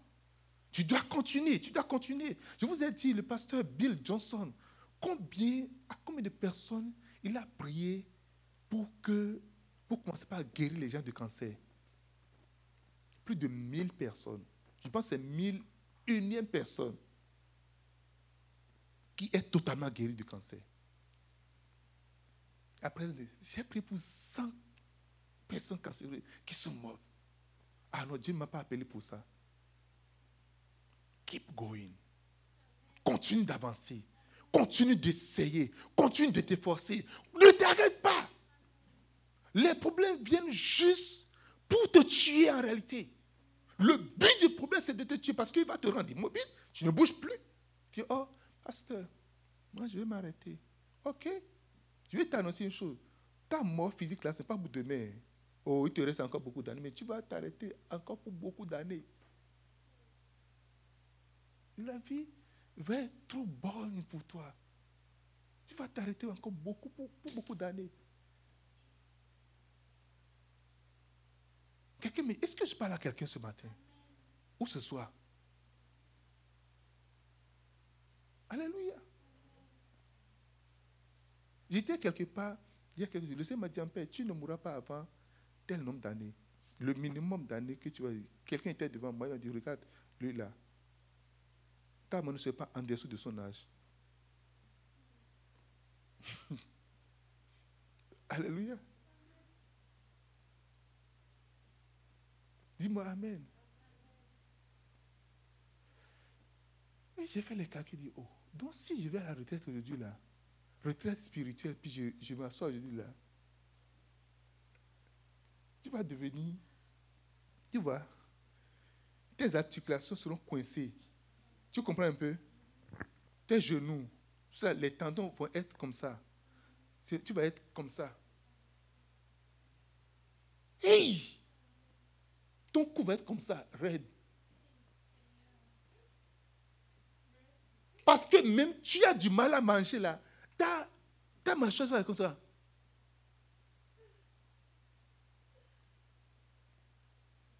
Tu dois continuer, tu dois continuer. Je vous ai dit, le pasteur Bill Johnson, combien, à combien de personnes il a prié pour, que, pour commencer par guérir les gens du cancer? Plus de 1000 personnes. Je pense que c'est 1000 unième personne qui est totalement guéri du cancer. Après, j'ai prié pour 100 personnes cancéreuses qui sont mortes. Ah non, Dieu ne m'a pas appelé pour ça. Keep going. Continue d'avancer. Continue d'essayer. Continue de t'efforcer. Ne t'arrête pas. Les problèmes viennent juste pour te tuer en réalité. Le but du problème, c'est de te tuer parce qu'il va te rendre immobile. Tu ne bouges plus. Tu dis, oh, pasteur, moi je vais m'arrêter. Ok. Je vais t'annoncer une chose. Ta mort physique là, ce n'est pas pour demain. Oh, il te reste encore beaucoup d'années, mais tu vas t'arrêter encore pour beaucoup d'années. La vie va être trop bonne pour toi. Tu vas t'arrêter encore beaucoup, pour, beaucoup d'années. Quelqu'un, mais est-ce que je parle à quelqu'un ce matin? Ou ce soir? Alléluia. J'étais quelque part, il y a quelques jours, le Seigneur m'a dit, en paix, tu ne mourras pas avant tel nombre d'années. Le minimum d'années que tu vas Quelqu'un était devant moi, il m'a dit, regarde, lui là. Ta ne soit pas en dessous de son âge. Alléluia. Dis-moi Amen. Et j'ai fait les calculs, dit, oh, donc si je vais à la retraite Dieu là, retraite spirituelle, puis je, je m'assois, dis là, tu vas devenir, tu vois, tes articulations seront coincées. Tu comprends un peu? Tes genoux, les tendons vont être comme ça. Tu vas être comme ça. Hey! Ton cou va être comme ça, raide. Parce que même tu as du mal à manger là. Ta, ta va être comme ça.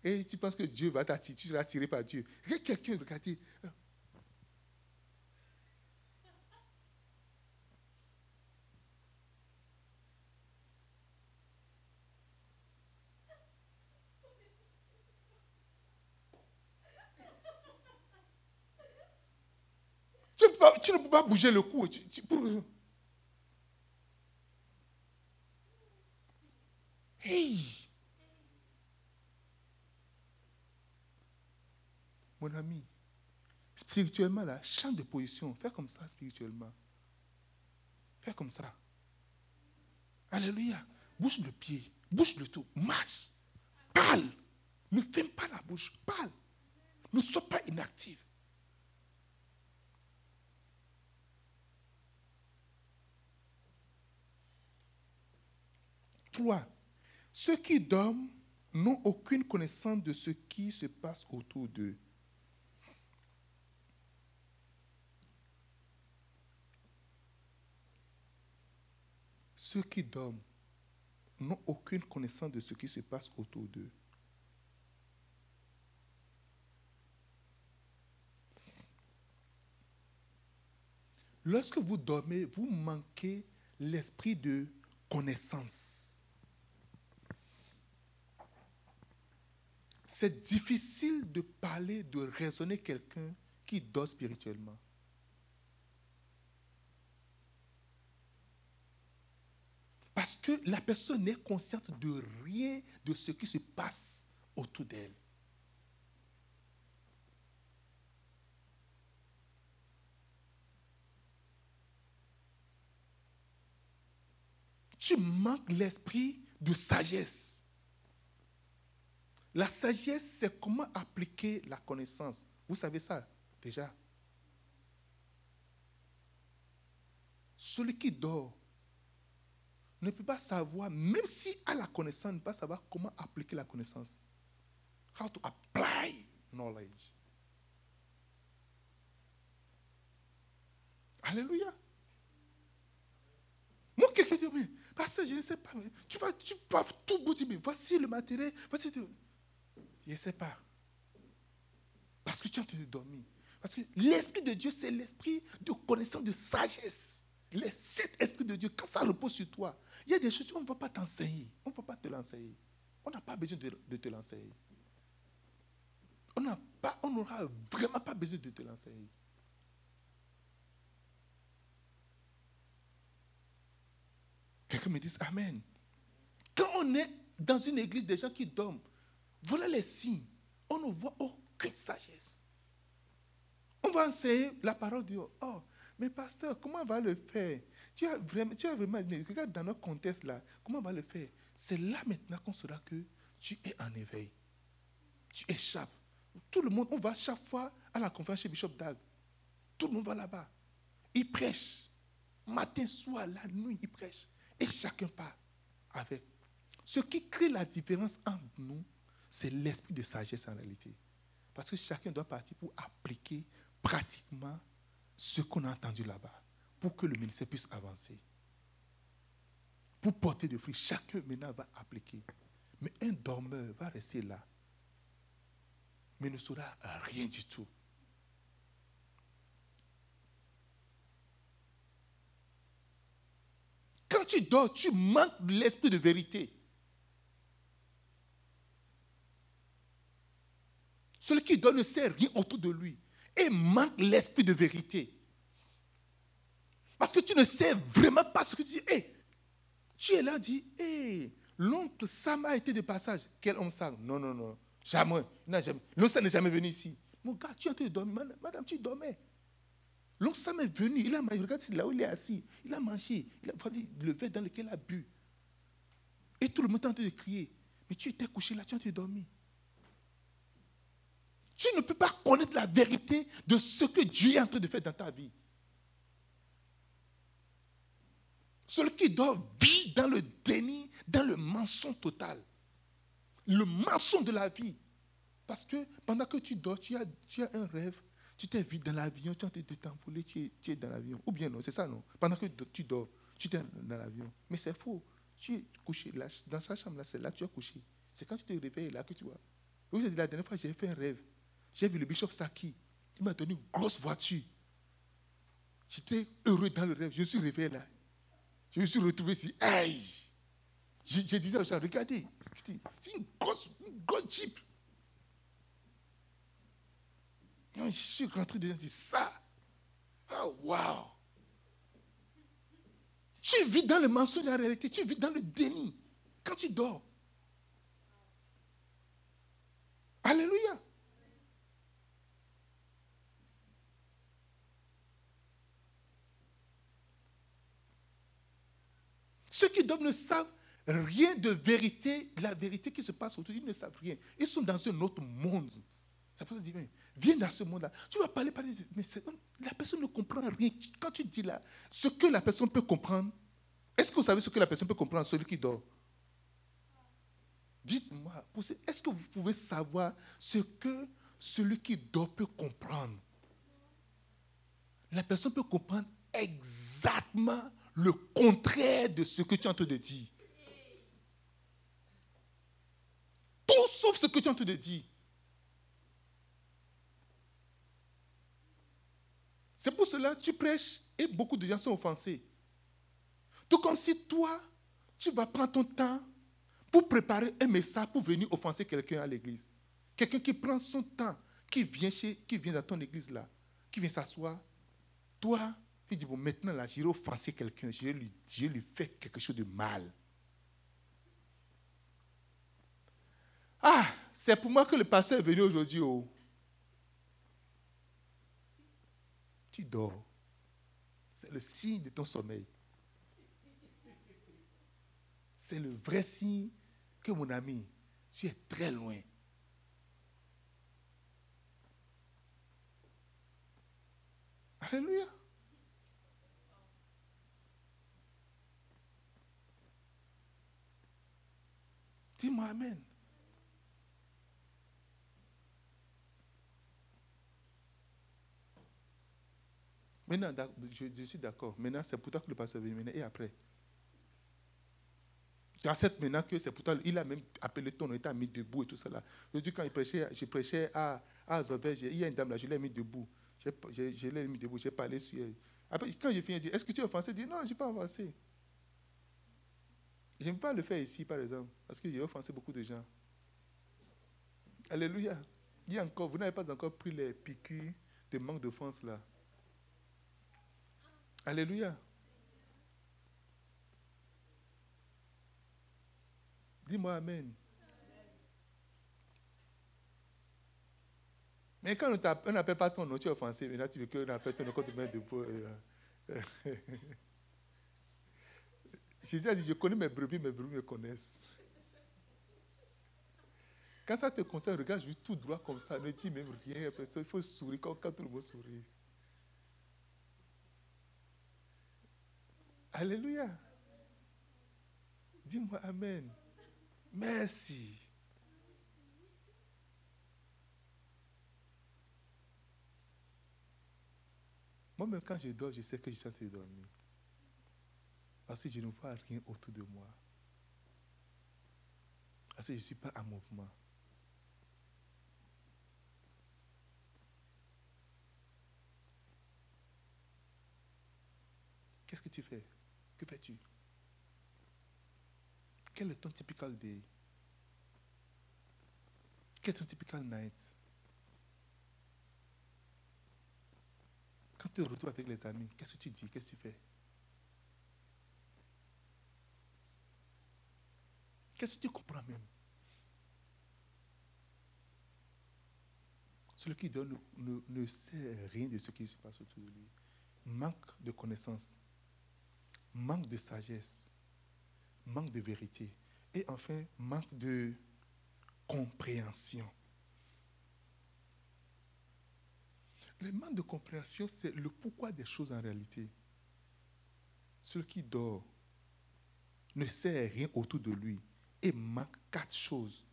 Et tu penses que Dieu va t'attirer, tu seras attiré par Dieu. Quelqu'un, regardez. bouger le cou. Tu, tu, pour... Hey! Mon ami, spirituellement, là, change de position. Fais comme ça spirituellement. Fais comme ça. Alléluia. Bouge le pied, bouge le tout. marche, parle. Ne ferme pas la bouche, parle. Ne sois pas inactive. 3. Ceux qui dorment n'ont aucune connaissance de ce qui se passe autour d'eux. Ceux qui dorment n'ont aucune connaissance de ce qui se passe autour d'eux. Lorsque vous dormez, vous manquez l'esprit de connaissance. C'est difficile de parler, de raisonner quelqu'un qui dort spirituellement. Parce que la personne n'est consciente de rien de ce qui se passe autour d'elle. Tu manques l'esprit de sagesse. La sagesse, c'est comment appliquer la connaissance. Vous savez ça déjà. Celui qui dort ne peut pas savoir, même si a la connaissance, ne peut pas savoir comment appliquer la connaissance. How to apply knowledge. Alléluia. Moi, quelqu'un dit, mais, parce que je ne sais pas, tu vas, tu tout bout, mais voici le matériel, voici. Je ne sais pas. Parce que tu de dormir. Parce que l'Esprit de Dieu, c'est l'esprit de connaissance, de sagesse. Les sept esprits de Dieu, quand ça repose sur toi, il y a des choses qu'on ne va pas t'enseigner. On ne va pas te l'enseigner. On n'a pas besoin de, te l'enseigner. On n'aura vraiment pas besoin de te l'enseigner. Quelqu'un me dit Amen. Quand on est dans une église des gens qui dorment, voilà les signes. On ne voit aucune sagesse. On va enseigner la parole de Dieu. Oh, mais pasteur, comment on va le faire? Tu as vraiment, tu as vraiment, regarde dans notre contexte là, comment on va le faire? C'est là maintenant qu'on saura que tu es en éveil. Tu échappes. Tout le monde, on va chaque fois à la conférence chez Bishop Dag. Tout le monde va là-bas. Il prêche. Matin, soir, la nuit, il prêche. Et chacun part avec. Ce qui crée la différence entre nous, c'est l'esprit de sagesse en réalité. Parce que chacun doit partir pour appliquer pratiquement ce qu'on a entendu là-bas pour que le ministère puisse avancer. Pour porter des fruits, chacun maintenant va appliquer. Mais un dormeur va rester là, mais ne saura rien du tout. Quand tu dors, tu manques l'esprit de vérité. Celui qui dort ne sait rien autour de lui et manque l'esprit de vérité. Parce que tu ne sais vraiment pas ce que tu dis. Hey, tu es là, dis, hey, l'oncle Sam a été de passage. Quel homme Sam Non, non, non. Jamais. L'oncle Sam n'est jamais venu ici. Mon gars, tu es en train de dormir. Madame, tu dormais. L'oncle Sam est venu. Il a mangé. Regarde là où il est assis. Il a mangé. Il a le verre dans lequel il a bu. Et tout le monde est en train de crier. Mais tu étais couché là, tu es en train de dormir. Tu ne peux pas connaître la vérité de ce que Dieu est en train de faire dans ta vie. Celui qui dort vit dans le déni, dans le mensonge total. Le mensonge de la vie. Parce que pendant que tu dors, tu as, as un rêve, tu t'es vu dans l'avion, tu es en train de t'envoler, tu es, dans l'avion. Ou bien non, c'est ça non? Pendant que tu dors, tu es dans l'avion. Mais c'est faux. Tu es couché dans sa chambre là, c'est là que tu es couché. C'est quand tu te réveilles là que tu vois. Vous avez dit la dernière fois, j'ai fait un rêve. J'ai vu le bishop Saki. Il m'a donné une grosse voiture. J'étais heureux dans le rêve. Je me suis réveillé là. Je me suis retrouvé ici. Aïe! Je, disais aux gens, regardez, c'est une grosse, une grosse jeep. je suis rentré dedans, je dis ça? Oh, wow. Tu vis dans le mensonge de la réalité, tu vis dans le déni quand tu dors. Alléluia. Ceux qui dorment ne savent rien de vérité, la vérité qui se passe autour, ils ne savent rien. Ils sont dans un autre monde. Ça peut viens dans ce monde-là. Tu vas parler, parler, mais la personne ne comprend rien. Quand tu dis là, ce que la personne peut comprendre, est-ce que vous savez ce que la personne peut comprendre, celui qui dort? Dites-moi, est-ce que vous pouvez savoir ce que celui qui dort peut comprendre? La personne peut comprendre exactement le contraire de ce que tu es en train de dire. Tout sauf ce que tu es en train de dire. C'est pour cela que tu prêches et beaucoup de gens sont offensés. Tout comme si toi, tu vas prendre ton temps pour préparer un message pour venir offenser quelqu'un à l'église. Quelqu'un qui prend son temps, qui vient, chez, qui vient dans ton église là, qui vient s'asseoir. Toi, tu dis, bon, maintenant là, j'irai offenser quelqu'un, je lui, je lui fais quelque chose de mal. Ah, c'est pour moi que le pasteur est venu aujourd'hui. Oh. Tu dors. C'est le signe de ton sommeil. C'est le vrai signe que mon ami, tu es très loin. Alléluia. Dis-moi Amen. Maintenant, je, suis d'accord. Maintenant, c'est pour toi que le pasteur vient maintenant et après? J'accepte maintenant que c'est pourtant, il a même appelé ton, il t'a mis debout et tout là. Je dis quand il prêchait, je prêchais à, à il y a une dame là, je l'ai mis debout. Je, l'ai mis debout, j'ai parlé sur elle. Après, quand je finis, il dit, est-ce que tu es offensé? Je dis, non, je suis pas offensé. Je n'aime pas le faire ici, par exemple, parce que j'ai offensé beaucoup de gens. Alléluia. A encore, vous n'avez pas encore pris les piqûres de manque d'offense là. Alléluia. Dis-moi Amen. Mais quand on n'appelle pas ton nom, tu es offensé. Maintenant, tu veux qu'on appelle ton nom quand tu mets debout. Jésus a dit, je connais mes brebis, mes brebis me connaissent. Quand ça te concerne, regarde juste tout droit comme ça, ne dis même rien. Il faut sourire quand, quand tout le monde sourit. Alléluia. Dis-moi Amen. Merci. Moi-même, quand je dors, je sais que je suis en train de dormir. Parce que je ne vois rien autour de moi. Parce que je ne suis pas en mouvement. Qu'est-ce que tu fais? Que fais-tu? Quel est ton typical day? Quel est ton typical night? Quand tu te retrouves avec les amis, qu'est-ce que tu dis? Qu'est-ce que tu fais? Qu'est-ce que tu comprends même? Celui qui donne ne, ne, sait rien de ce qui se passe autour de lui. Manque de connaissances, manque de sagesse, manque de vérité et enfin manque de compréhension. Le manque de compréhension, c'est le pourquoi des choses en réalité. Celui qui dort ne sait rien autour de lui et manque quatre choses.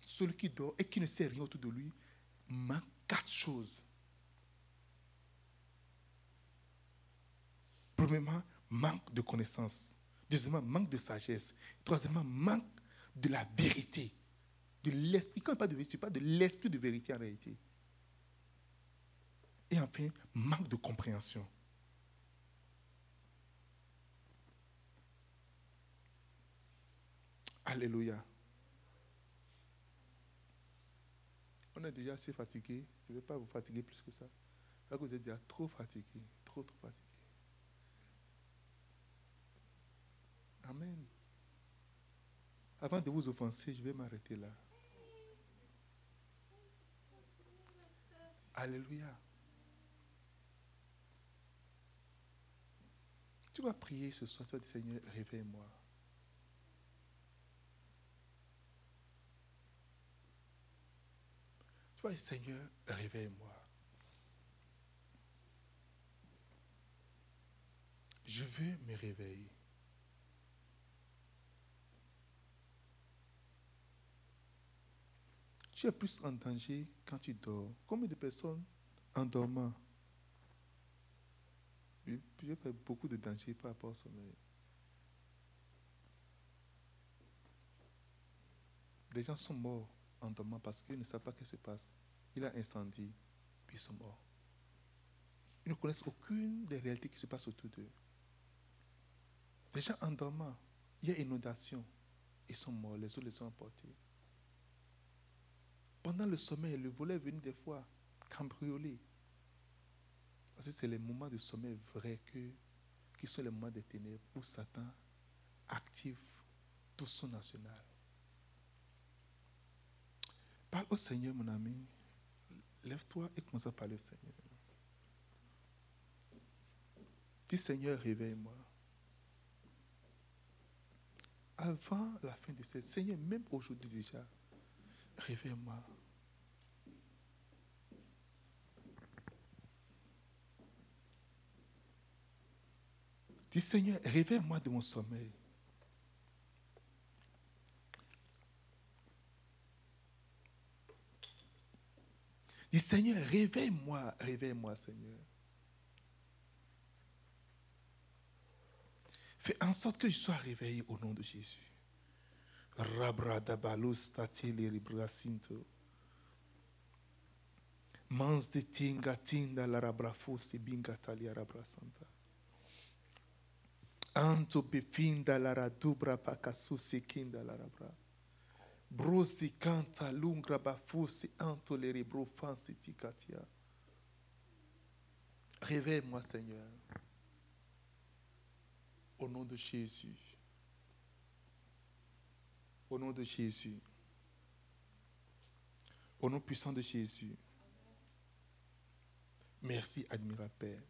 Celui qui dort et qui ne sait rien autour de lui manque quatre choses. Premièrement, manque de connaissance. Deuxièmement, manque de sagesse. Troisièmement, manque de la vérité. De l'esprit. Quand on parle de vérité, pas de l'esprit de vérité en réalité. Et enfin, manque de compréhension. Alléluia. On est déjà assez fatigué. Je ne vais pas vous fatiguer plus que ça. vous êtes déjà trop fatigué. Trop, trop fatigué. Amen. Avant de vous offenser, je vais m'arrêter là. Alléluia. Tu vas prier ce soir, toi, Seigneur, réveille-moi. Tu vas Seigneur, réveille-moi. Je veux me réveiller. Tu es plus en danger quand tu dors. Combien de personnes en dormant? J'ai pas beaucoup de danger par rapport au sommeil. Les gens sont morts en dormant parce qu'ils ne savent pas ce qui se passe. Il a incendie, puis ils sont morts. Ils ne connaissent aucune des réalités qui se passent autour d'eux. Les gens en dormant, il y a inondation, ils sont morts, les eaux les ont emportés. Pendant le sommeil, le volet est venu des fois cambrioler. Parce que c'est les moments de sommeil vrai que, qui sont les moments des ténèbres où Satan active tout son national. Parle au Seigneur, mon ami. Lève-toi et commence à parler au Seigneur. Dis Seigneur, réveille-moi. Avant la fin de cette, Seigneur, même aujourd'hui déjà, réveille-moi. Dis Seigneur, réveille-moi de mon sommeil. Dis Seigneur, réveille-moi, réveille-moi Seigneur. Fais en sorte que je sois réveillé au nom de Jésus. Mans de tinga tinda la rabra fosse binga talia rabra santa. Anto befinda la radubra pakasusi kinda la rabra. Brosi canta lungra bafusi anto le ribro fansi tikatia. Réveille-moi, Seigneur. Au nom de Jésus. Au nom de Jésus. Au nom puissant de Jésus. Merci, admirable Père.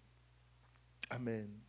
Amen.